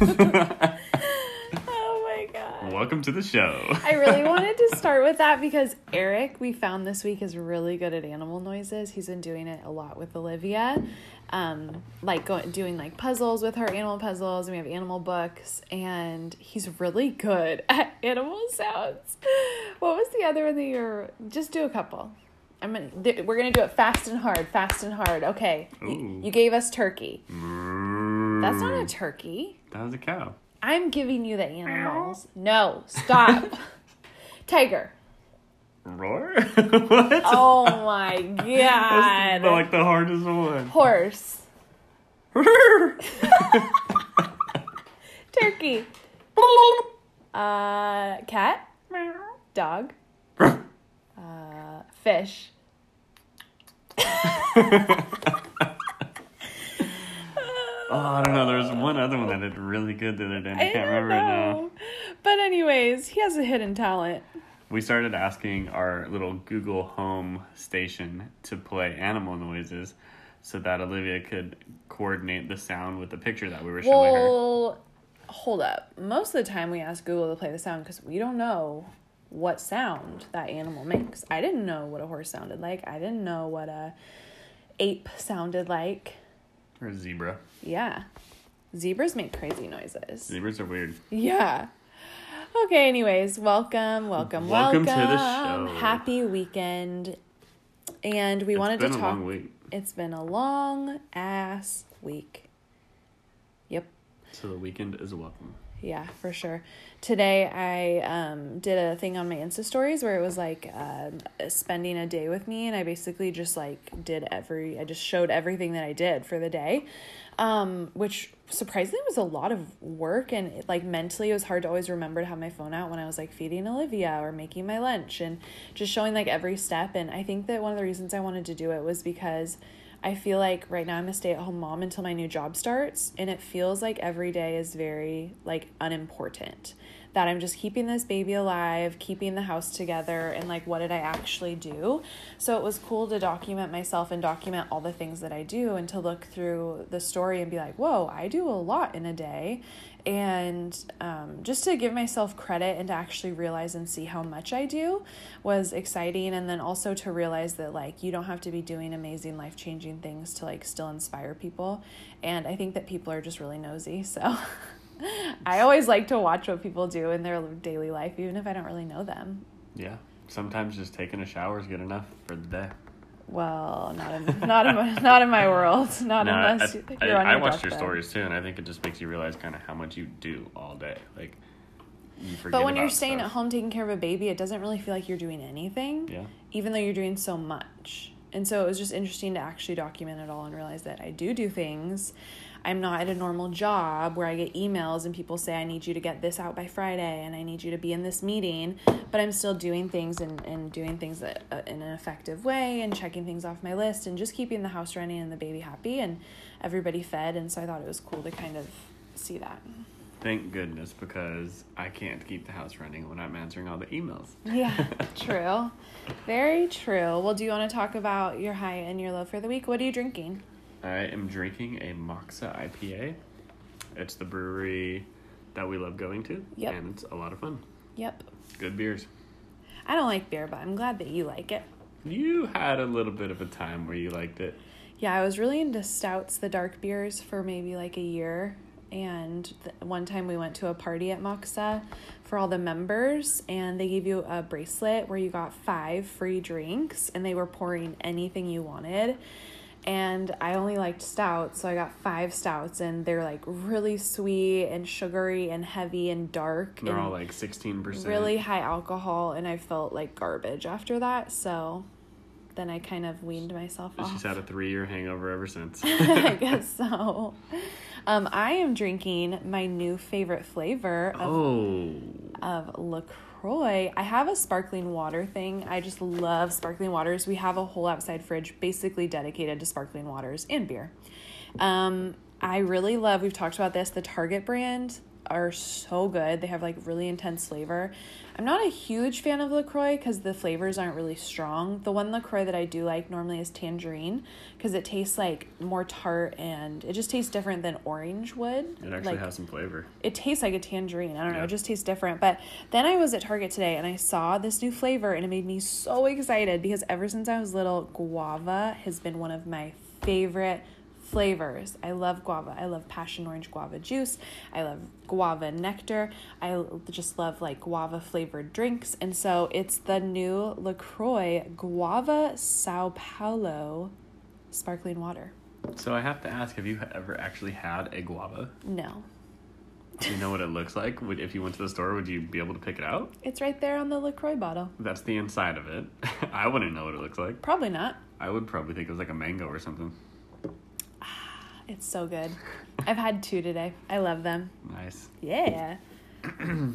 oh my god. Welcome to the show. I really wanted to start with that because Eric, we found this week, is really good at animal noises. He's been doing it a lot with Olivia, um, like going doing like puzzles with her animal puzzles, and we have animal books, and he's really good at animal sounds. What was the other one that you're? Just do a couple. I'm gonna. th- We're gonna do it fast and hard, fast and hard. Okay. You gave us turkey. That's not a turkey. That was a cow. I'm giving you the animals. No, stop. Tiger. Roar? what? Oh my That's god. the- like the hardest one. Horse. Turkey. Uh, cat. Dog. Uh, fish. Oh, I don't know. There was one other one that did really good the other day. I, I can't remember it now. know. But anyways, he has a hidden talent. We started asking our little Google Home station to play animal noises so that Olivia could coordinate the sound with the picture that we were showing her. Well, hold up. Most of the time we ask Google to play the sound because we don't know what sound that animal makes. I didn't know what a horse sounded like. I didn't know what a ape sounded like. Or a zebra. Yeah. Zebras make crazy noises. Zebras are weird. Yeah. Okay, anyways, welcome, welcome, welcome. Welcome to the show. Happy weekend. And we wanted been to talk. It's been a long ass week. Yep. So the weekend is welcome. Yeah, for sure. Today I um, did a thing on my Insta stories where it was like um spending a day with me, and I basically just like did every, I just showed everything that I did for the day, um, which surprisingly was a lot of work, and it, like mentally it was hard to always remember to have my phone out when I was like feeding Olivia or making my lunch and just showing like every step. And I think that one of the reasons I wanted to do it was because I feel like right now I'm a stay at home mom until my new job starts, and it feels like every day is very like unimportant. That I'm just keeping this baby alive, keeping the house together, and like what did I actually do? So it was cool to document myself and document all the things that I do, and to look through the story and be like, whoa, I do a lot in a day. And um, just to give myself credit and to actually realize and see how much I do was exciting. And then also to realize that, like, you don't have to be doing amazing, life changing things to, like, still inspire people. And I think that people are just really nosy. So I always like to watch what people do in their daily life, even if I don't really know them. Yeah. Sometimes just taking a shower is good enough for the day. Well, not in not in my, not in my world. Not No, I, unless I, you're on I watched your deathbed. stories too, and I think it just makes you realize kind of how much you do all day. Like, you forget But when you're staying stuff. at home taking care of a baby, it doesn't really feel like you're doing anything. Yeah. Even though you're doing so much. And so it was just interesting to actually document it all and realize that I do do things. I'm not at a normal job where I get emails and people say, I need you to get this out by Friday and I need you to be in this meeting. But I'm still doing things and, and doing things that, uh, in an effective way and checking things off my list and just keeping the house running and the baby happy and everybody fed. And so I thought it was cool to kind of see that. Thank goodness, because I can't keep the house running when I'm answering all the emails. Yeah, true. Very true. Well, do you want to talk about your high and your low for the week? What are you drinking? I am drinking a Moksa IPA. It's the brewery that we love going to, Yep. and it's a lot of fun. Yep. Good beers. I don't like beer, but I'm glad that you like it. You had a little bit of a time where you liked it. Yeah, I was really into stouts, the dark beers, for maybe like a year. And th- one time we went to a party at Moksa for all the members, and they gave you a bracelet where you got five free drinks, and they were pouring anything you wanted. And I only liked stouts, so I got five stouts, and they're like really sweet and sugary and heavy and dark. They're and all like 16%. really high alcohol, and I felt like garbage after that. So then I kind of weaned myself off. She's had a three year hangover ever since. I guess so. Um, I am drinking my new favorite flavor of, oh. of LaCroix. I have a sparkling water thing. I just love sparkling waters. We have a whole outside fridge basically dedicated to sparkling waters and beer. Um, I really love, we've talked about this, the Target brand. are so good. They have like really intense flavor. I'm not a huge fan of LaCroix because the flavors aren't really strong. The one LaCroix that I do like normally is tangerine because it tastes like more tart and it just tastes different than orange would. It actually like, has some flavor. It tastes like a tangerine. I don't know. Yeah. It just tastes different. But then I was at Target today and I saw this new flavor and it made me so excited because ever since I was little, guava has been one of my favorite flavors. I love guava. I love passion orange guava juice. I love guava nectar. I just love like guava flavored drinks. And so it's the new LaCroix Guava Sao Paulo sparkling water. So I have to ask, have you ever actually had a guava? No. Do you know what it looks like? Would if you went to the store, would you be able to pick it out? It's right there on the LaCroix bottle. That's the inside of it. I wouldn't know what it looks like. Probably not. I would probably think it was like a mango or something. It's so good. I've had two today. I love them. Nice. Yeah.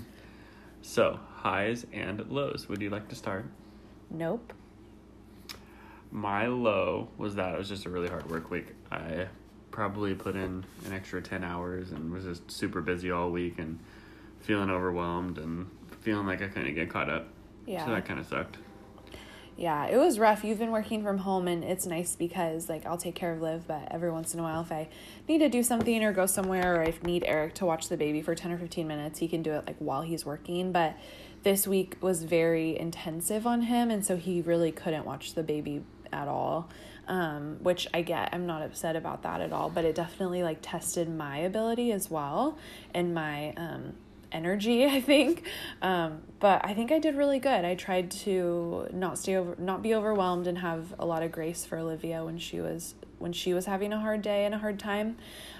So highs and lows. Would you like to start? Nope. My low was that it was just a really hard work week. I probably put in an extra 10 hours and was just super busy all week and feeling overwhelmed and feeling like I couldn't get caught up. Yeah. So that kind of sucked. Yeah, it was rough. You've been working from home, and it's nice because like I'll take care of Liv, but every once in a while, if I need to do something or go somewhere, or I need Eric to watch the baby for ten or fifteen minutes, he can do it like while he's working. But this week was very intensive on him, and so he really couldn't watch the baby at all. Um, which I get. I'm not upset about that at all, but it definitely like tested my ability as well and my um energy i think. Um, but i think i did really good. I tried to not stay over not be overwhelmed and have a lot of grace for olivia when she was when she was having a hard day and a hard time.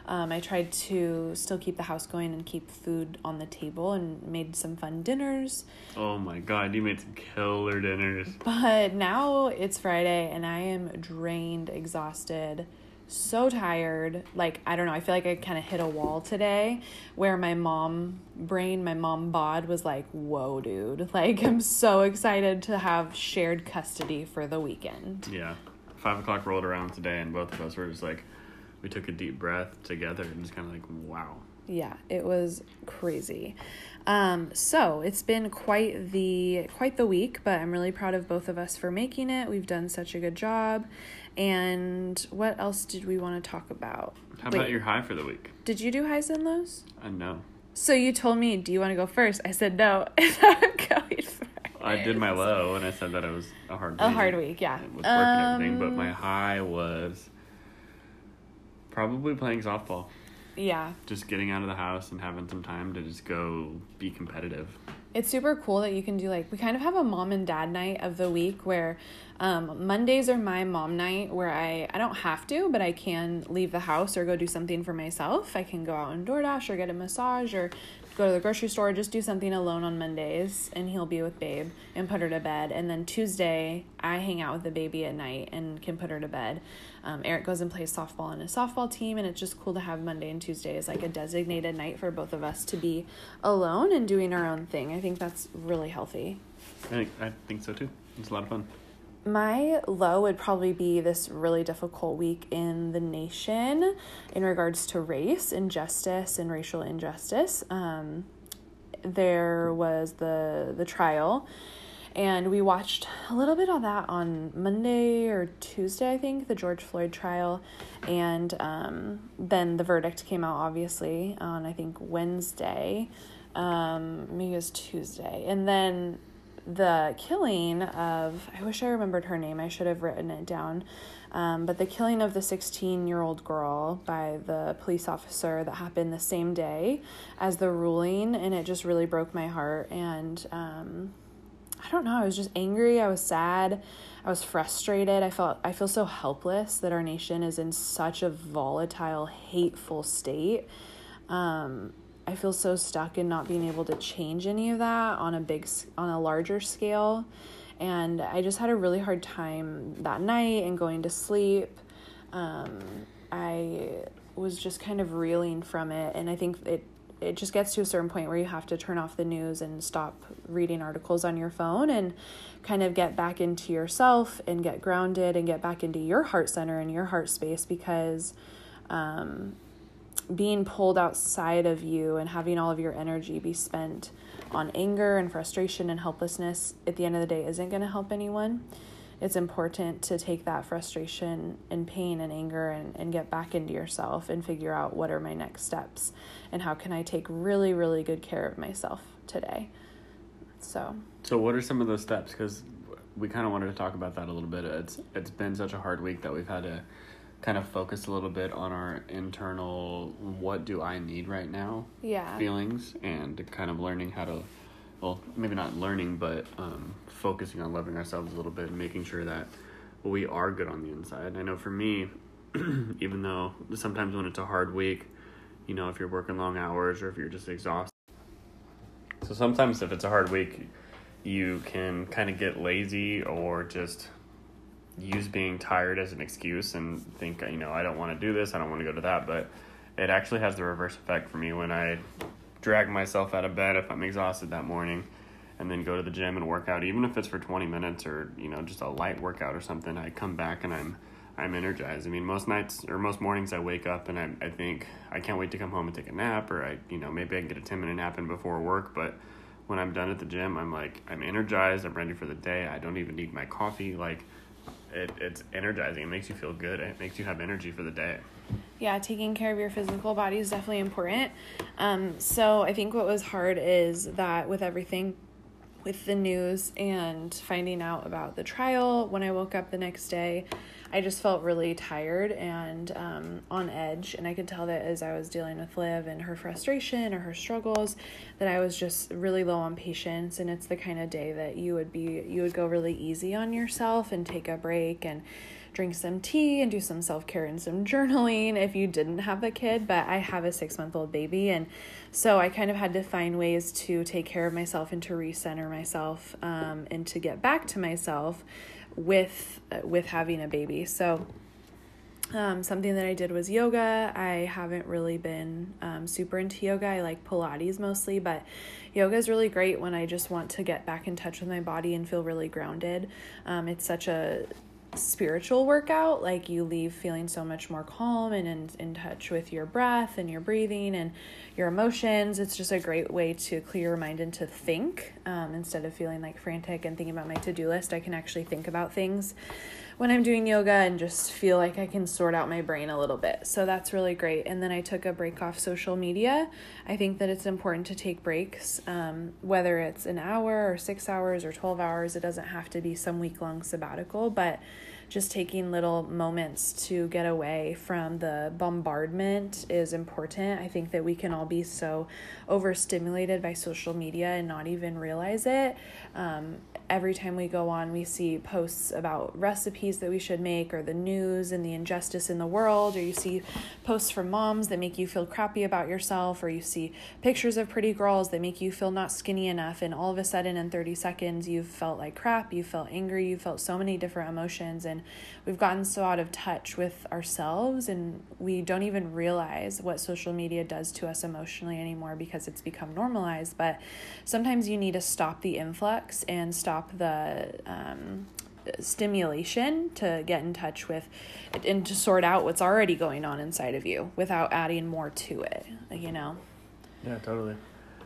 Um, i tried to still keep the house going and keep food on the table and made some fun dinners. Oh my god, you made some killer dinners. but now it's friday and i am drained exhausted so tired. Like, I don't know, I feel like I kind of hit a wall today where my mom brain, my mom bod was like, whoa, dude. Like, I'm so excited to have shared custody for the weekend. Yeah. Five o'clock rolled around today, and both of us were just like, we took a deep breath together and just kind of like, wow. Yeah, it was crazy. Um, so it's been quite the quite the week, but I'm really proud of both of us for making it. We've done such a good job. And what else did we want to talk about? How Wait. about your high for the week? Did you do highs and lows? I know. So you told me, do you want to go first? I said no. And I'm going first. I did my low, and I said that it was a hard week. A hard week, yeah. It was work and everything, but Um, my high was probably playing softball. Yeah. Just getting out of the house and having some time to just go be competitive. It's super cool that you can do like we kind of have a mom and dad night of the week where um, Mondays are my mom night where I I don't have to but I can leave the house or go do something for myself. I can go out on DoorDash or get a massage or go to the grocery store just do something alone on Mondays and he'll be with babe and put her to bed and then Tuesday I hang out with the baby at night and can put her to bed. Um, Eric goes and plays softball on a softball team, and it's just cool to have Monday and Tuesday as like a designated night for both of us to be alone and doing our own thing. I think that's really healthy. I think, I think so too. It's a lot of fun. My low would probably be this really difficult week in the nation in regards to race, injustice, and racial injustice. Um, there was the the trial and we watched a little bit of that on Monday or Tuesday, I think, the George Floyd trial. And um, then the verdict came out, obviously, on I think Wednesday. Um, maybe it was Tuesday. And then the killing of, I wish I remembered her name, I should have written it down. Um, but the killing of the 16 year old girl by the police officer that happened the same day as the ruling, and it just really broke my heart. And um, I don't know, I was just angry, I was sad, I was frustrated. I felt I feel so helpless that our nation is in such a volatile, hateful state. Um, I feel so stuck in not being able to change any of that on a big on a larger scale. And I just had a really hard time that night and going to sleep. Um, I was just kind of reeling from it and I think it it just gets to a certain point where you have to turn off the news and stop reading articles on your phone and kind of get back into yourself and get grounded and get back into your heart center and your heart space because um, being pulled outside of you and having all of your energy be spent on anger and frustration and helplessness at the end of the day isn't going to help anyone. It's important to take that frustration and pain and anger and, and get back into yourself and figure out what are my next steps and how can I take really, really good care of myself today. So, So, what are some of those steps? Because we kind of wanted to talk about that a little bit. It's it's been such a hard week that we've had to kind of focus a little bit on our internal what do I need right now yeah. feelings and kind of learning how to well maybe not learning but um, focusing on loving ourselves a little bit and making sure that we are good on the inside. I know for me, even though sometimes when it's a hard week, you know if you're working long hours or if you're just exhausted. So sometimes if it's a hard week, you can kind of get lazy or just use being tired as an excuse and think, you know, I don't want to do this, I don't want to go to that. But it actually has the reverse effect for me when I drag myself out of bed if I'm exhausted that morning and then go to the gym and work out, even if it's for 20 minutes or, you know, just a light workout or something, I come back and I'm. I'm energized. I mean, most nights or most mornings I wake up and I, I think I can't wait to come home and take a nap, or I, you know, maybe I can get a 10 minute nap in before work. But when I'm done at the gym, I'm like, I'm energized. I'm ready for the day. I don't even need my coffee. Like, it, it's energizing. It makes you feel good. It makes you have energy for the day. yeah, taking care of your physical body is definitely important. Um, so I think what was hard is that with everything, with the news and finding out about the trial, when I woke up the next day, I just felt really tired and um, on edge. And I could tell that as I was dealing with Liv and her frustration or her struggles, that I was just really low on patience. And it's the kind of day that you would be, you would go really easy on yourself and take a break and drink some tea and do some self care and some journaling if you didn't have a kid. But I have a six month old baby. And so I kind of had to find ways to take care of myself and to recenter myself um, and to get back to myself with uh, with having a baby. So um, something that I did was yoga. I haven't really been um, super into yoga. I like Pilates mostly, but yoga is really great when I just want to get back in touch with my body and feel really grounded. Um, it's such a spiritual workout like you leave feeling so much more calm and in, in touch with your breath and your breathing and your emotions it's just a great way to clear your mind and to think. Um, instead of feeling like frantic and thinking about my to-do list i can actually think about things when i'm doing yoga and just feel like i can sort out my brain a little bit so that's really great and then i took a break off social media i think that it's important to take breaks um, whether it's an hour or six hours or 12 hours it doesn't have to be some week long sabbatical but just taking little moments to get away from the bombardment is important. I think that we can all be so overstimulated by social media and not even realize it. Um, every time we go on, we see posts about recipes that we should make, or the news and the injustice in the world, or you see posts from moms that make you feel crappy about yourself, or you see pictures of pretty girls that make you feel not skinny enough, and all of a sudden, in 30 seconds, you've felt like crap, you felt angry, you felt so many different emotions, and we've gotten so out of touch with ourselves, and we don't even realize what social media does to us emotionally anymore because it's become normalized. But sometimes you need to stop the influx and stop the um, stimulation to get in touch with and to sort out what's already going on inside of you without adding more to it, you know? Yeah, totally.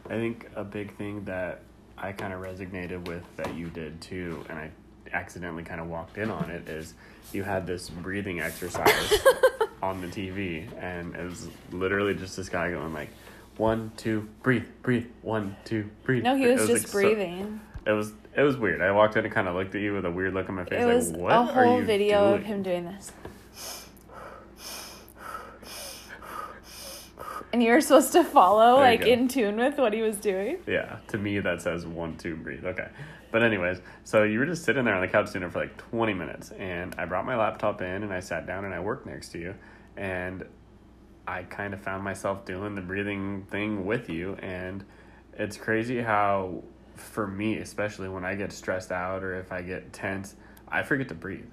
I think a big thing that I kind of resonated with that you did too, and I accidentally kind of walked in on it, is you had this breathing exercise on the TV, and it was literally just this guy going like, one, two, breathe, breathe, one, two, breathe. No, he It was, just like, so- breathing. it was it was weird. I walked in and kind of looked at you with a weird look on my face, it was like, "What a are whole you video doing?" of him doing this. And you were supposed to follow, like go. in tune with what he was doing. Yeah, to me that says one, two, breathe. Okay. But anyways, so you were just sitting there on the couch dinner for like 20 minutes, and I brought my laptop in and I sat down and I worked next to you, and I kind of found myself doing the breathing thing with you, and it's crazy how, for me, especially when I get stressed out or if I get tense, I forget to breathe.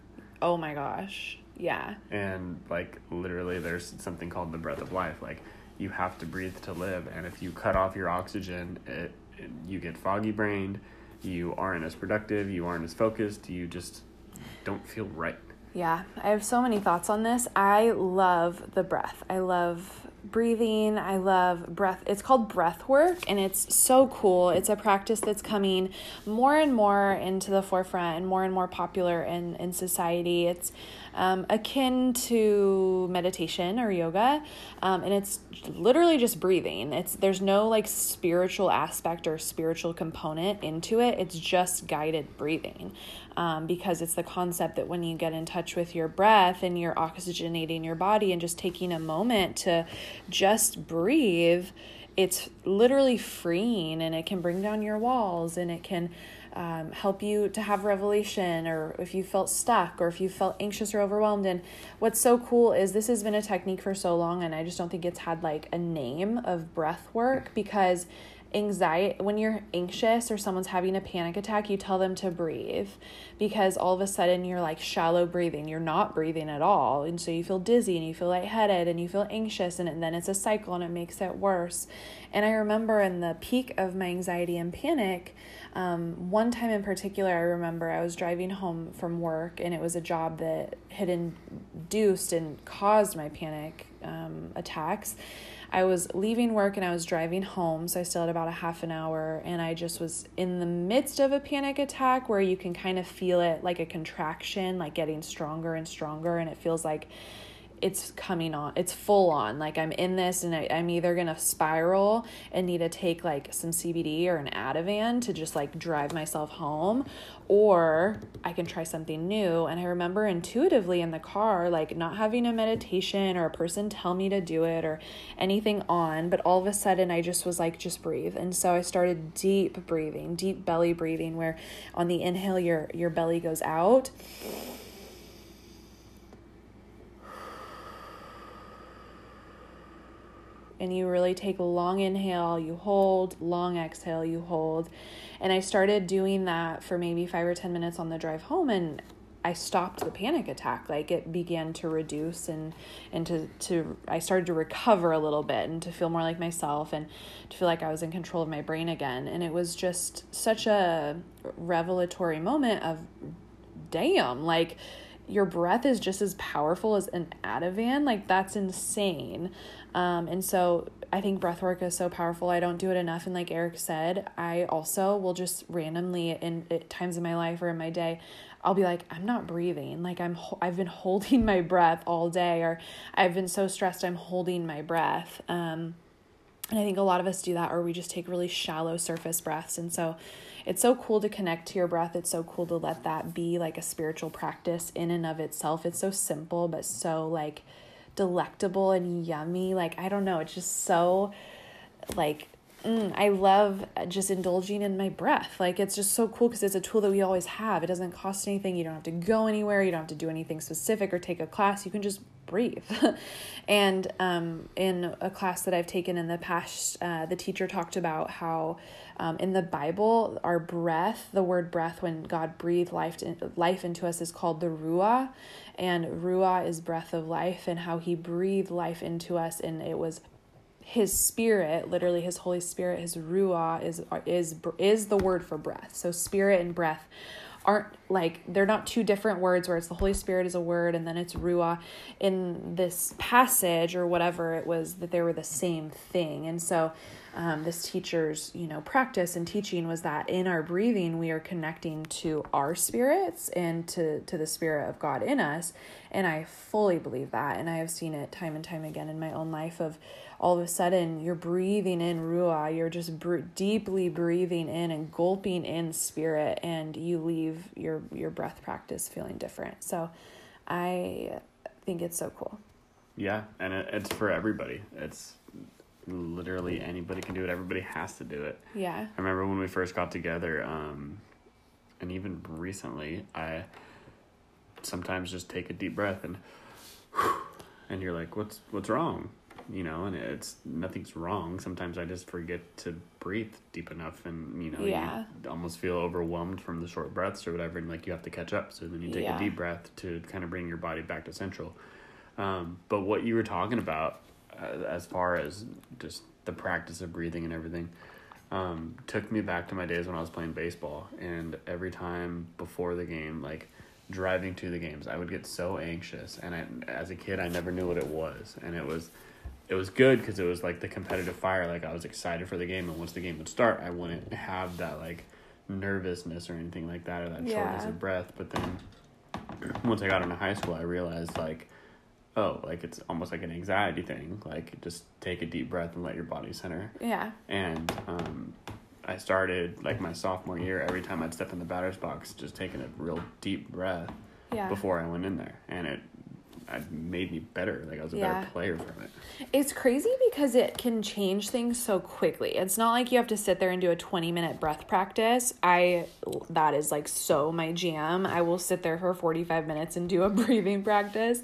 Oh my gosh. Yeah. And like literally, there's something called the breath of life. Like you have to breathe to live, and if you cut off your oxygen, it, it you get foggy brained. You aren't as productive. You aren't as focused. You just don't feel right. Yeah, I have so many thoughts on this. I love the breath. I love breathing. I love breath. It's called breath work, and it's so cool. It's a practice that's coming more and more into the forefront and more and more popular in, in society. It's um, akin to meditation or yoga, um, and it's literally just breathing. It's there's no like spiritual aspect or spiritual component into it. It's just guided breathing, um, because it's the concept that when you get in touch with your breath and you're oxygenating your body and just taking a moment to just breathe, it's literally freeing and it can bring down your walls and it can um, help you to have revelation or if you felt stuck or if you felt anxious or overwhelmed. And what's so cool is this has been a technique for so long and i just don't think it's had like a name of breath work because anxiety when you're anxious or someone's having a panic attack you tell them to breathe. Because all of a sudden you're like shallow breathing. You're not breathing at all. And so you feel dizzy and you feel lightheaded and you feel anxious and, then it's a cycle and it makes it worse. And i remember in the peak of my anxiety and panic um, one time in particular, I remember I was driving home from work and it was a job that had induced and caused my panic um, attacks. I was leaving work and I was driving home, so I still had about a half an hour, and I just was in the midst of a panic attack where you can kind of feel it like a contraction, like getting stronger and stronger, and it feels like it's coming on it's full on. Like i'm in this and I, am either gonna spiral and need to take like some cbd or an ativan to just like drive myself home or i can try something new. And i remember intuitively in the car like not having a meditation or a person tell me to do it or anything on but all of a sudden i just was like just breathe. And so i started deep breathing deep belly breathing where on the inhale your your belly goes out and you really take a long inhale, you hold, long exhale, you hold. And I started doing that for maybe five or 10 minutes on the drive home, and I stopped the panic attack. Like it began to reduce and and to to I started to recover a little bit and to feel more like myself and to feel like I was in control of my brain again. And it was just such a revelatory moment of damn, like your breath is just as powerful as an Ativan. Like that's insane. Um, and so I think breath work is so powerful. I don't do it enough. And like Eric said, I also will just randomly in at times in my life or in my day, I'll be like, I'm not breathing. Like I'm, I've been holding my breath all day, or I've been so stressed, I'm holding my breath. Um, and I think a lot of us do that, or we just take really shallow surface breaths. And so it's so cool to connect to your breath. It's so cool to let that be like a spiritual practice in and of itself. It's so simple, but so like delectable and yummy. Like, I don't know, it's just so like mm, I love just indulging in my breath. Like it's just so cool because it's a tool that we always have. It doesn't cost anything. You don't have to go anywhere. You don't have to do anything specific or take a class. You can just breathe. and um, in a class that I've taken in the past, uh, the teacher talked about how um, in the Bible, our breath, the word breath, when God breathed life, to, life into us, is called the Ruah. And Ruah is breath of life, and how He breathed life into us, and it was his spirit literally his holy spirit his ruah is is is the word for breath so spirit and breath aren't like they're not two different words where it's the Holy Spirit is a word and then it's Ruah. In this passage or whatever it was that they were the same thing. And so um, this teacher's you know practice and teaching was that in our breathing we are connecting to our spirits and to to the spirit of God in us. And I fully believe that. And I have seen it time and time again in my own life of all of a sudden you're breathing in ruah. You're just br- deeply breathing in and gulping in spirit and you leave your your breath practice feeling different. So i think it's so cool. Yeah and it, it's for everybody. It's literally anybody can do it. Everybody has to do it. Yeah. I remember when we first got together um and even recently i sometimes just take a deep breath and and you're like what's what's wrong you know, and it's nothing's wrong. Sometimes I just forget to breathe deep enough, and you know, yeah. you almost feel overwhelmed from the short breaths or whatever, and like you have to catch up. So then you take yeah. a deep breath to kind of bring your body back to central. Um, but what you were talking about, uh, as far as just the practice of breathing and everything, um, took me back to my days when I was playing baseball, and every time before the game, like driving to the games, I would get so anxious, and I, as a kid, I never knew what it was, and it was it was good because it was like the competitive fire. Like I was excited for the game, and once the game would start, I wouldn't have that like nervousness or anything like that or that shortness Yeah. of breath. But then once I got into high school, I realized like, oh, like it's almost like an anxiety thing. Like just take a deep breath and let your body center. Yeah. And um, I started like my sophomore year. Every time I'd step in the batter's box, just taking a real deep breath Yeah. before I went in there, and it. It made me better. Like I was a Yeah. better player from it. It's crazy because it can change things so quickly. It's not like you have to sit there and do a 20 minute breath practice. I that is like so my jam. I will sit there for 45 minutes and do a breathing practice.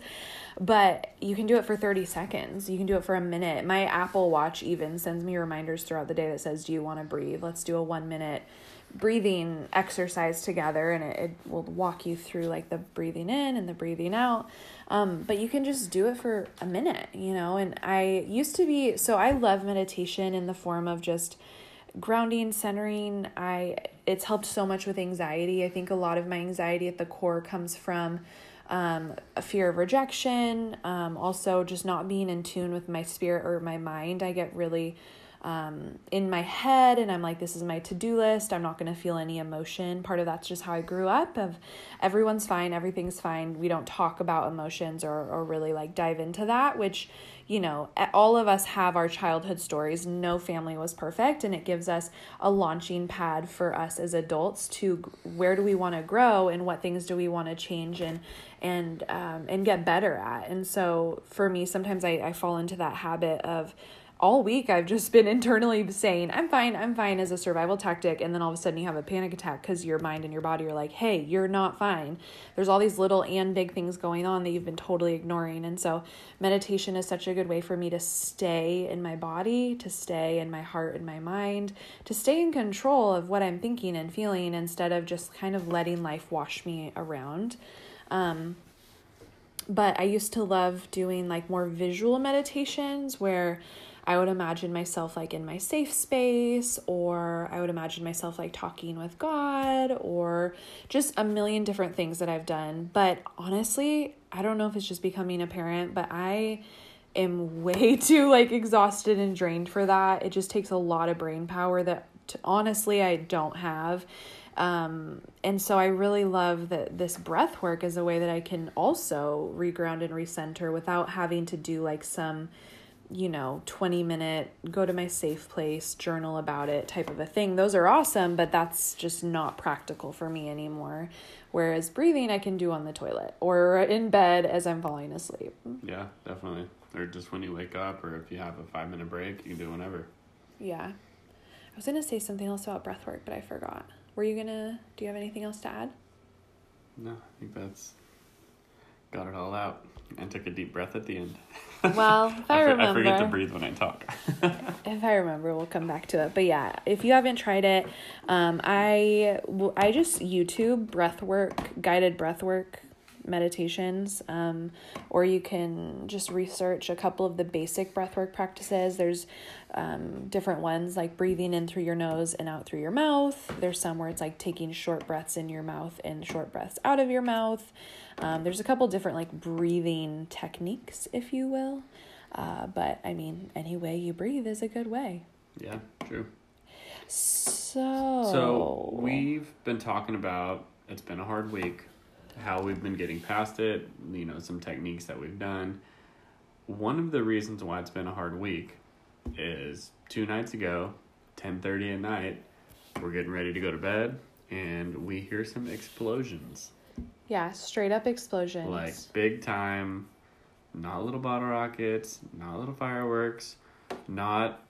But you can do it for 30 seconds. You can do it for a minute. My Apple Watch even sends me reminders throughout the day that says, "Do you want to breathe? Let's do a 1 minute breathing exercise together and it, it will walk you through like the breathing in and the breathing out. Um, but you can just do it for a minute you know? And i used to be so i love meditation in the form of just grounding centering. I it's helped so much with anxiety. I think a lot of my anxiety at the core comes from um, a fear of rejection um, also just not being in tune with my spirit or my mind. I get really um, in my head and I'm like, this is my to-do list. I'm not going to feel any emotion. Part of that's just how I grew up of everyone's fine. Everything's fine. We don't talk about emotions or, or really like dive into that, which, you know, all of us have our childhood stories. No family was perfect. And it gives us a launching pad for us as adults to where do we want to grow and what things do we want to change and, and, um, and get better at. And so for me, sometimes I, I fall into that habit of, all week I've just been internally saying, I'm fine, I'm fine as a survival tactic. And then all of a sudden you have a panic attack because your mind and your body are like, hey, you're not fine. There's all these little and big things going on that you've been totally ignoring. And so meditation is such a good way for me to stay in my body, to stay in my heart and my mind, to stay in control of what I'm thinking and feeling instead of just kind of letting life wash me around. Um, but I used to love doing like more visual meditations where I would imagine myself like in my safe space, or I would imagine myself like talking with God, or just a million different things that I've done. But honestly, I don't know if it's just becoming a parent, but I am way too like exhausted and drained for that. It just takes a lot of brain power that honestly I don't have. Um, and so I really love that this breath work is a way that I can also reground and recenter without having to do like some you know, 20 minute go to my safe place, journal about it type of a thing. Those are awesome, but that's just not practical for me anymore. Whereas breathing I can do on the toilet or in bed as I'm falling asleep. Yeah, definitely. Or just when you wake up, or if you have a five minute break, you can do whenever. Yeah. I was going to say something else about breath work, but I forgot. Were you going to, do you have anything else to add? No, I think that's got it all out. And took a deep breath at the end. Well, if I, I, remember. I forget to breathe when I talk. if I remember, we'll come back to it. But yeah, if you haven't tried it, um, I I just YouTube breath work, guided breath work meditations, um, or you can just research a couple of the basic breath work practices. There's um, different ones like breathing in through your nose and out through your mouth. There's some where it's like taking short breaths in your mouth and short breaths out of your mouth. Um, there's a couple different like breathing techniques, if you will. Uh, but I mean, any way you breathe is a good way. yeah, true. So, So we've been talking about it's been a hard week, how we've been getting past it, you know, some techniques that we've done. One of the reasons why it's been a hard week is two nights ago, ten thirty at night, we're getting ready to go to bed and we hear some explosions. yeah, straight up explosions. Like big time, not little bottle rockets, not little fireworks, not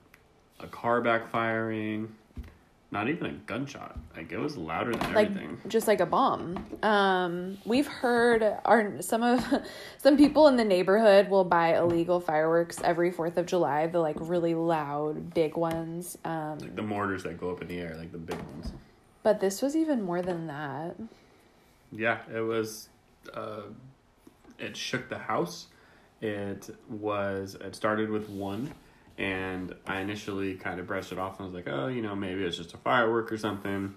a car backfiring, not even a gunshot. Like it was louder than like everything. just like a bomb. Um, we've heard our some of some people in the neighborhood will buy illegal fireworks every Fourth of July. The like really loud, big ones. Um, Like the mortars that go up in the air, like the big ones. but this was even more than that. Yeah, it was. Uh, it shook the house. It was. It started with one, and I initially kind of brushed it off and was like, oh, you know, maybe it's just a firework or something.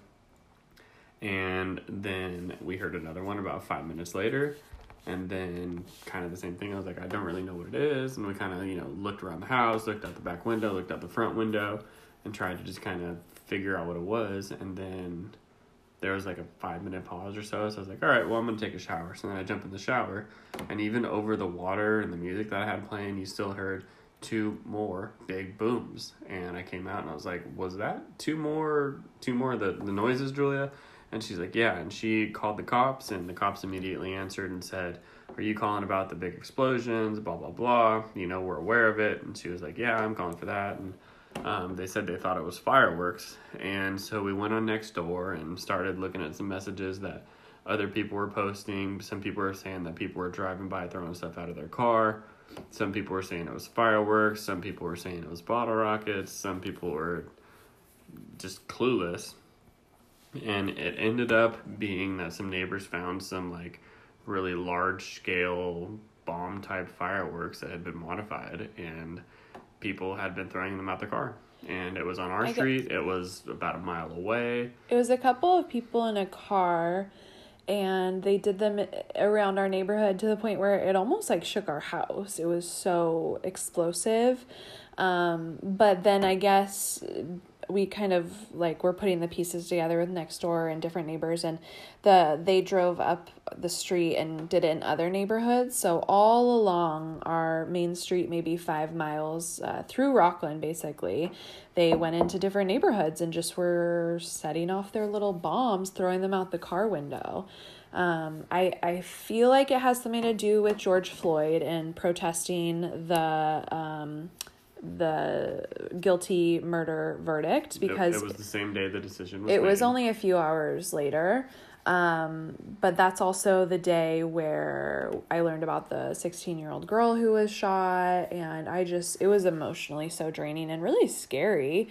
And then we heard another one about five minutes later, And then kind of the same thing. I was like, I don't really know what it is. And we kind of, you know, looked around the house, looked out the back window, looked out the front window, and tried to just kind of figure out what it was. And then there was like a five minute pause or so. So I was like, all right, well, I'm going to take a shower. So then I jump in the shower. And even over the water and the music that I had playing, you still heard two more big booms. And I came out and I was like, was that two more, two more the, the noises, Julia? And she's like, yeah. And she called the cops, and the cops immediately answered and said, Are you calling about the big explosions? Blah, blah, blah. You know, we're aware of it. And she was like, Yeah, I'm calling for that. And um, they said they thought it was fireworks. And so we went on Nextdoor and started looking at some messages that other people were posting. Some people were saying that people were driving by throwing stuff out of their car. Some people were saying it was fireworks. Some people were saying it was bottle rockets. Some people were just clueless and it ended up being that some neighbors found some like really large scale bomb type fireworks that had been modified and people had been throwing them out the car and it was on our street it was about a mile away it was a couple of people in a car and they did them around our neighborhood to the point where it almost like shook our house. It was so explosive. Um, but then i guess we kind of like we're putting the pieces together with Nextdoor and different neighbors and the they drove up the street and did it in other neighborhoods. So all along our main street maybe five miles uh, through Rocklin basically they went into different neighborhoods and just were setting off their little bombs throwing them out the car window. Um, I, I feel like it has something to do with George Floyd and protesting the um, the guilty murder verdict because it, it was the same day the decision was it made. was only a few hours later um, but that's also the day where I learned about the 16 year old girl who was shot. And I just, it was emotionally so draining and really scary.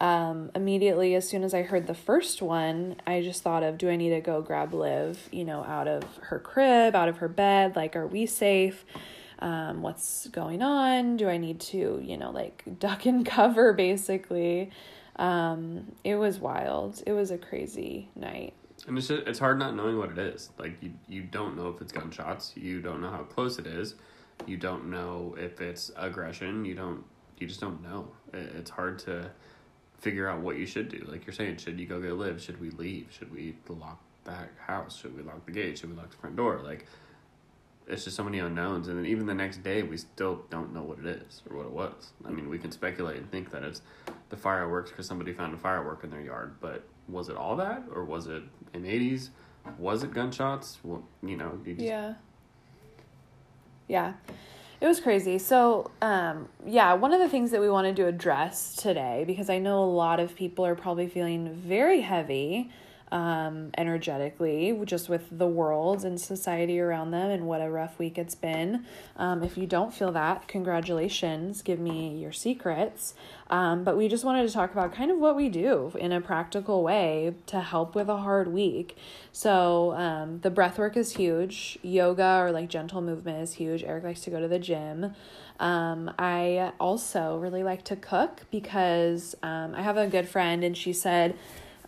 Um, immediately, as soon as I heard the first one, I just thought of do I need to go grab Liv, you know, out of her crib, out of her bed? Like, are we safe? Um, what's going on? Do I need to, you know, like duck and cover basically? Um, it was wild. It was a crazy night. And it's just, it's hard not knowing what it is. Like you you don't know if it's gunshots. You don't know how close it is. You don't know if it's aggression. You don't you just don't know. It's hard to figure out what you should do. Like you're saying, should you go get Liv? Should we leave? Should we lock that house? Should we lock the gate? Should we lock the front door? Like it's just so many unknowns and then even the next day we still don't know what it is or what it was. I mean we can speculate and think that it's the fireworks because somebody found a firework in their yard but was it all that or was it in 80s was it gunshots? Well, you know you just... yeah. Yeah. It was crazy. So um, yeah one of the things that we wanted to address today because i know a lot of people are probably feeling very heavy um, energetically, just with the world and society around them and what a rough week it's been. Um, if you don't feel that, congratulations, give me your secrets. Um, but we just wanted to talk about kind of what we do in a practical way to help with a hard week. So, um, the breath work is huge, yoga or like gentle movement is huge. Eric likes to go to the gym. Um, I also really like to cook because um, I have a good friend and she said,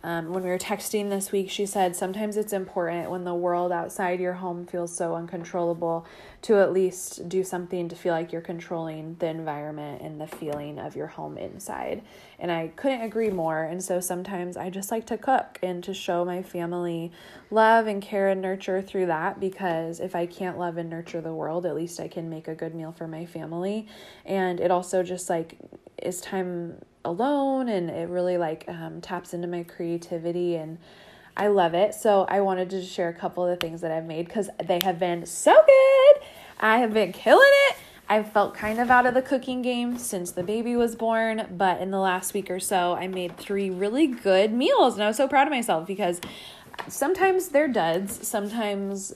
um, when we were texting this week, she said sometimes it's important when the world outside your home feels so uncontrollable to at least do something to feel like you're controlling the environment and the feeling of your home inside. And I couldn't agree more. And so sometimes I just like to cook and to show my family love and care and nurture through that because if I can't love and nurture the world, at least I can make a good meal for my family. And it also just like is time alone and it really like um, taps into my creativity and I love it. So I wanted to share a couple of the things that I've made because they have been so good. I have been killing it. I've felt kind of out of the cooking game since the baby was born, but in the last week or so, I made three really good meals and I was so proud of myself because sometimes they're duds. Sometimes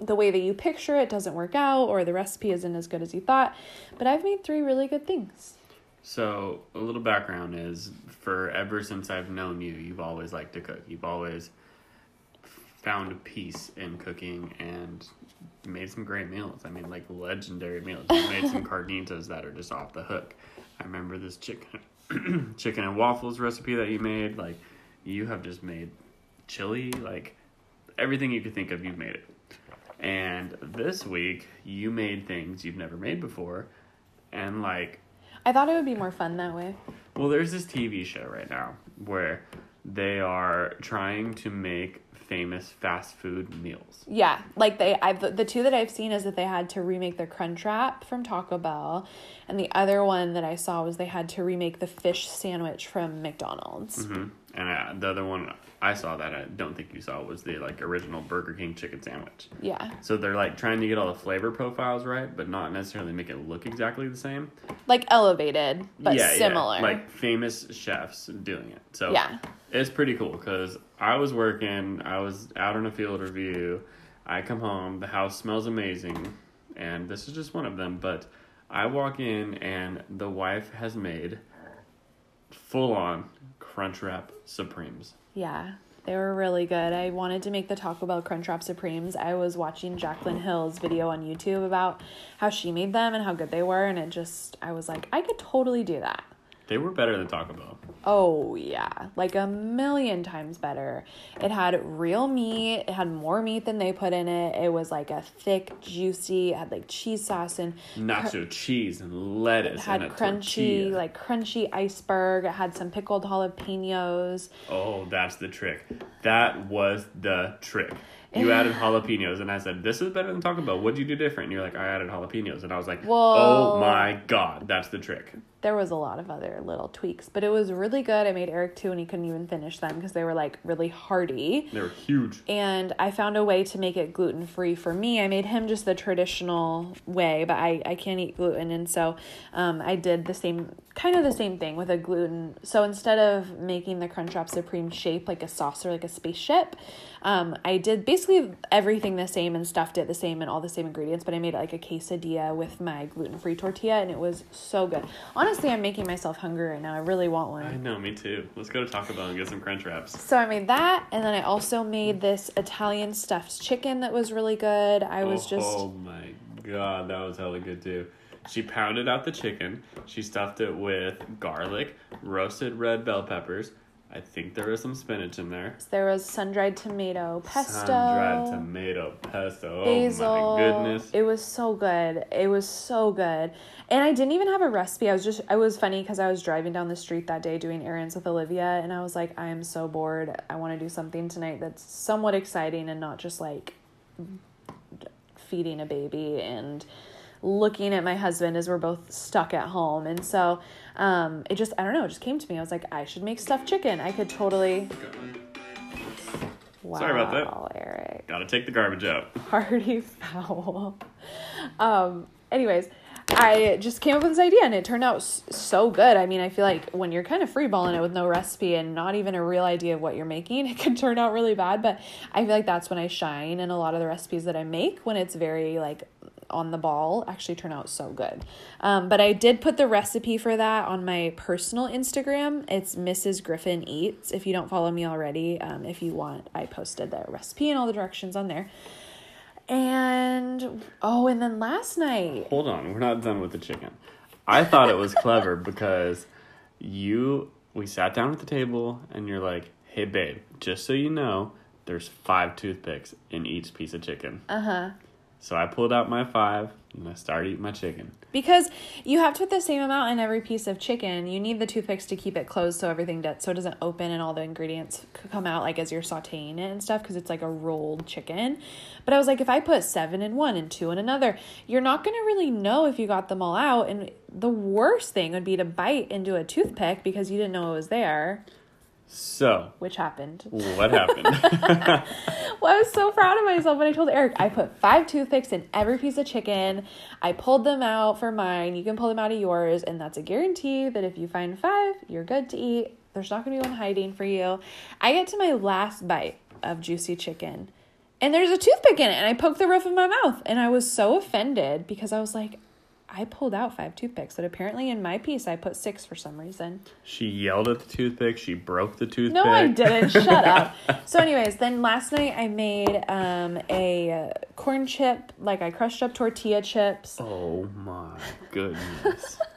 the way that you picture it doesn't work out or the recipe isn't as good as you thought, but I've made three really good things. So, a little background is for ever since I've known you, you've always liked to cook. You've always found peace in cooking and made some great meals. I mean, like legendary meals. You made some carnitas that are just off the hook. I remember this chicken chicken and waffles recipe that you made. Like, you have just made chili, like everything you could think of, you've made it. And this week, you made things you've never made before. And, like, I thought it would be more fun that way. well, there's this TV show right now where they are trying to make famous fast food meals. Yeah, like they, I've the two that I've seen is that they had to remake the Crunchwrap from Taco Bell, and the other one that I saw was they had to remake the fish sandwich from McDonald's. hmm And uh, the other one I saw that I don't think you saw was the like original Burger King chicken sandwich. Yeah, So they're like trying to get all the flavor profiles right, but not necessarily make it look exactly the same. like elevated but yeah, similar. Yeah. Like famous chefs doing it. So Yeah. it's pretty cool because I was working, I was out on a field review. I come home, the house smells amazing, and this is just one of them. But I walk in, and the wife has made full on Crunchwrap Supremes. Yeah, they were really good. I wanted to make the Taco Bell Crunchwrap Supremes. I was watching Jaclyn Hill's video on YouTube about how she made them and how good they were, and it just, I was like, I could totally do that. They were better than Taco Bell. Oh, yeah, like a million times better. It had real meat, it had more meat than they put in it. It was like a thick, juicy, it had like cheese sauce and Nacho cheese and lettuce it had crunchy, tortilla. like crunchy iceberg. It had some pickled jalapenos. Oh, that's the trick. That was the trick. You added jalapenos, and I said, "This is better than Taco Bell. What'd you do different?" And you're like, "I added jalapenos," and I was like, Whoa. "Oh my god, that's the trick." There was a lot of other little tweaks, but it was really good. I made Eric two, and he couldn't even finish them because they were like really hearty. They were huge. And I found a way to make it gluten free for me. I made him just the traditional way, but I, I can't eat gluten. And so um, I did the same, kind of the same thing with a gluten. So instead of making the Crunchwrap Supreme shape like a saucer, like a spaceship, um, I did basically everything the same and stuffed it the same and all the same ingredients, but I made it like a quesadilla with my gluten free tortilla, and it was so good. Honestly, I'm making myself hungry right now. I really want one. I know, me too. Let's go to Taco Bell and get some crunch wraps. So I made that, and then I also made this Italian stuffed chicken that was really good. I was oh, just Oh my god, that was hella good too. She pounded out the chicken. She stuffed it with garlic, roasted red bell peppers. I think there was some spinach in there. there was sun dried tomato pesto, Sun-dried tomato pesto. basil. Oh my goodness. It was so good. It was so good, and I didn't even have a recipe. I was just I was funny because I was driving down the street that day doing errands with Olivia, and I was like, I am so bored. I want to do something tonight that's somewhat exciting and not just like feeding a baby and looking at my husband as we're both stuck at home. And so um, it just, I don't know, it just came to me. I was like, I should make stuffed chicken. I could totally. Wow, Sorry about that. Eric. Gotta take the garbage out. Party foul. Um, anyways, I just came up with this idea and it turned out so good. I mean, I feel like when you're kind of freeballing it with no recipe and not even a real idea of what you're making, it can turn out really bad. But I feel like that's when I shine. And a lot of the recipes that I make, when it's very like on the ball, actually turn out so good. Um, but I did put the recipe for that on my personal Instagram. It's Mrs. Griffin Eats. If you don't follow me already, um, if you want, I posted the recipe and all the directions on there. And oh, and then last night, Hold on, we're not done with the chicken. I thought it was clever because you we sat down at the table and you're like, "Hey babe, just so you know, there's five toothpicks in each piece of chicken." uh huh. So I pulled out my five and I started eating my chicken. Because you have to put the same amount in every piece of chicken. You need the toothpicks to keep it closed so everything does, so it doesn't open and all the ingredients come out like as you're sauteing it and stuff because it's like a rolled chicken. But I was like, if I put seven in one and two in another, you're not gonna really know if you got them all out. And the worst thing would be to bite into a toothpick because you didn't know it was there, So, which happened. what happened? Well, I was so proud of myself when I told Eric I put five toothpicks in every piece of chicken. I pulled them out for mine. You can pull them out of yours, and that's a guarantee that if you find five, you're good to eat. There's not gonna be one hiding for you. I get to my last bite of juicy chicken, and there's a toothpick in it, and I poked the roof of my mouth, and I was so offended because I was like, I pulled out five toothpicks, but apparently in my piece I put six for some reason. she yelled at the toothpick. She broke the toothpick. No, I didn't. Shut up. So, anyways, then last night I made um, a uh, corn chip, like I crushed up tortilla chips. Oh my goodness.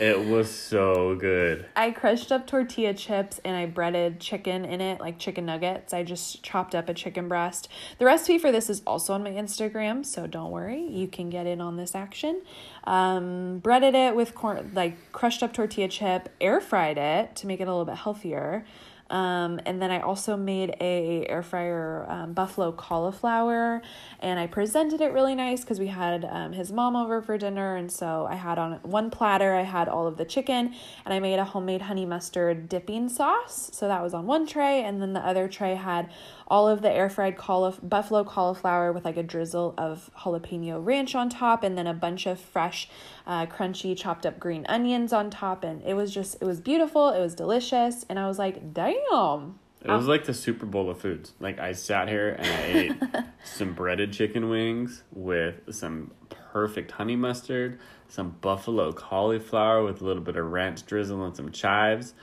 It was so good. I crushed up tortilla chips and I breaded chicken in it, like chicken nuggets. I just chopped up a chicken breast. The recipe for this is also on my Instagram, so don't worry, you can get in on this action. Um, breaded it with corn, like crushed up tortilla chip, air fried it to make it a little bit healthier. Um, and then I also made a air fryer um, buffalo cauliflower, and I presented it really nice because we had um, his mom over for dinner, and so I had on one platter I had all of the chicken, and I made a homemade honey mustard dipping sauce. So that was on one tray, and then the other tray had all of the air fried caulif- buffalo cauliflower with like a drizzle of jalapeno ranch on top, and then a bunch of fresh, uh, crunchy chopped up green onions on top. And it was just, it was beautiful. It was delicious. And I was like, damn. It was like the Super Bowl of foods. Like I sat here and I ate some breaded chicken wings with some perfect honey mustard, some buffalo cauliflower with a little bit of ranch drizzle and some chives,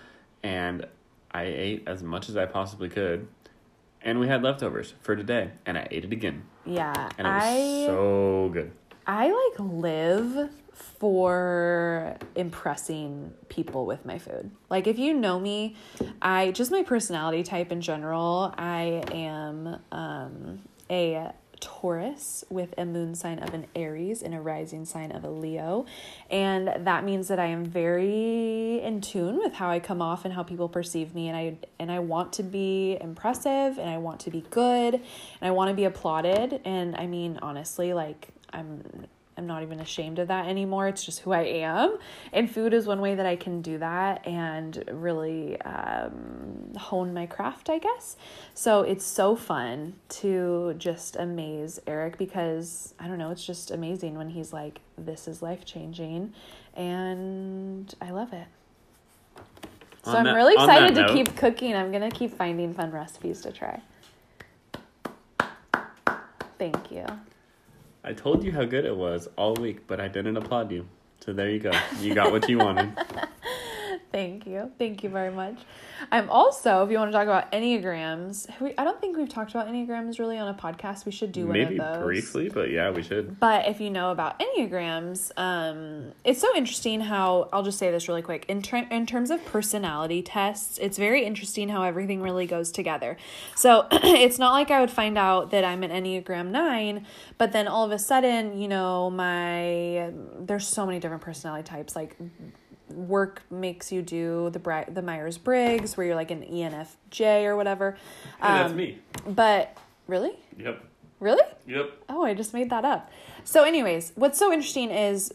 and I ate as much as I possibly could. And we had leftovers for today, and I ate it again. Yeah. And it was I, so good. I like live for impressing people with my food. Like if you know me, I just my personality type in general, I am um a Taurus with a moon sign of an Aries and a rising sign of a Leo. And that means that I am very in tune with how I come off and how people perceive me and I and I want to be impressive and I want to be good and I want to be applauded and I mean honestly like I'm I'm not even ashamed of that anymore. It's just who I am. And food is one way that I can do that and really um, hone my craft, I guess. So it's so fun to just amaze Eric because I don't know, it's just amazing when he's like, this is life changing. And I love it. So On I'm that- really excited to note- keep cooking. I'm going to keep finding fun recipes to try. Thank you. I told you how good it was all week, but I didn't applaud you. So there you go. You got what you wanted. Thank you. Thank you very much. I'm also, if you want to talk about Enneagrams, we, I don't think we've talked about Enneagrams really on a podcast. We should do one Maybe of those. briefly, but yeah, we should. But if you know about Enneagrams, um, it's so interesting how, I'll just say this really quick. In, ter- in terms of personality tests, it's very interesting how everything really goes together. So it's not like I would find out that I'm an Enneagram 9, but then all of a sudden, you know, my, there's so many different personality types. Like, work makes you do the Bri- the Myers Briggs, where you're like an ENFJ or whatever. Hey, that's Um, me. But really, Yep. really, Yep. Oh, I just made that up. So, anyways, what's so interesting is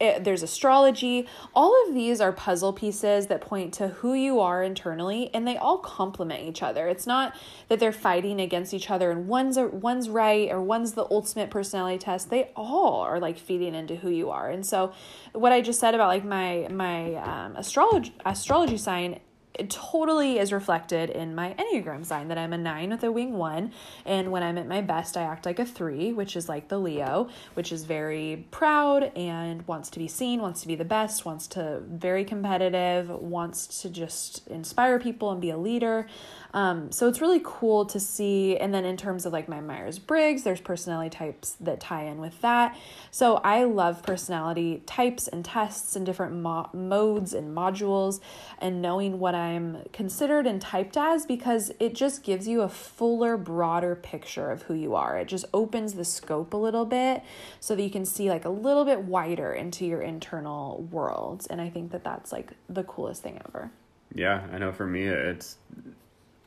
it, there's astrology. All of these are puzzle pieces that point to who you are internally, and they all complement each other. It's not that they're fighting against each other, and one's a, one's right or one's the ultimate personality test. They all are like feeding into who you are. And so, what I just said about like my my um, astrology astrology sign it totally is reflected in my Enneagram sign that I'm a nine with a wing one. And when I'm at my best, I act like a three, which is like the Leo, which is very proud and wants to be seen, wants to be the best, wants to very competitive, wants to just inspire people and be a leader. Um, so it's really cool to see. And then in terms of like my Myers Briggs, there's personality types that tie in with that. So I love personality types and tests and different mo- modes and modules and knowing what I'm considered and typed as because it just gives you a fuller, broader picture of who you are. It just opens the scope a little bit so that you can see like a little bit wider into your internal worlds. And I think that that's like the coolest thing ever. Yeah, I know for me it's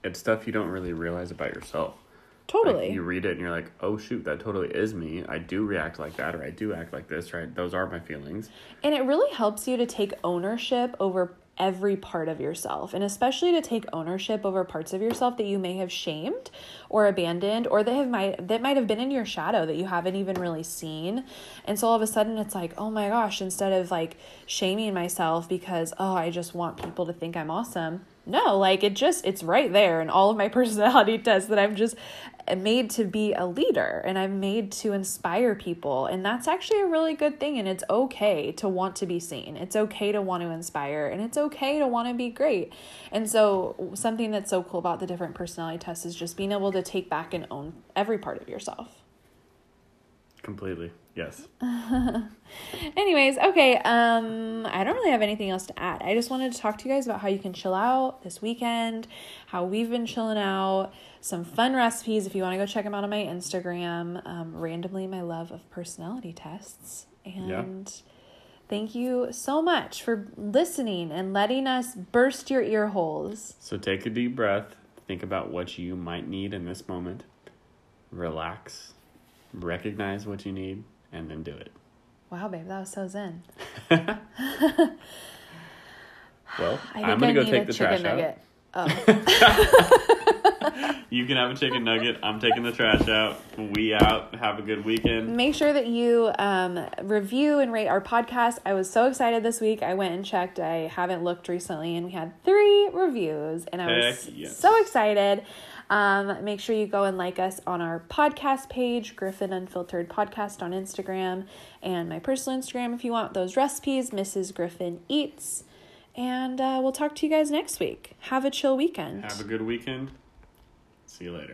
it's stuff you don't really realize about yourself. Totally. Like you read it and you're like, "Oh shoot, that totally is me. I do react like that or I do act like this, right? Those are my feelings." And it really helps you to take ownership over every part of yourself and especially to take ownership over parts of yourself that you may have shamed or abandoned or that have might that might have been in your shadow that you haven't even really seen. And so all of a sudden it's like, "Oh my gosh, instead of like shaming myself because oh, I just want people to think I'm awesome." No, like it just it's right there in all of my personality tests that I'm just made to be a leader and I'm made to inspire people. And that's actually a really good thing. And it's okay to want to be seen. It's okay to want to inspire and it's okay to want to be great. And so, something that's so cool about the different personality tests is just being able to take back and own every part of yourself. Completely. Yes. Anyways, okay, um I don't really have anything else to add. I just wanted to talk to you guys about how you can chill out this weekend, how we've been chilling out, some fun recipes if you want to go check them out on my Instagram. Um, randomly my love of personality tests. And thank you so much for listening and letting us burst your ear holes. So take a deep breath. Think about what you might need in this moment. Relax. Recognize what you need and then do it. Wow, babe, that was so zen. Well, I'm gonna I go take the trash out. Oh. You can have a chicken nugget. I'm taking the trash out. We out. Have a good weekend. Make sure that you um, review and rate our podcast. I was so excited this week. I went and checked. I haven't looked recently, and we had three reviews, and I was yes. so excited. Um, make sure you go and like us on our podcast page, Griffin Unfiltered Podcast on Instagram, and my personal Instagram if you want those recipes, Mrs. Griffin Eats. And uh, we'll talk to you guys next week. Have a chill weekend. Have a good weekend. See you later.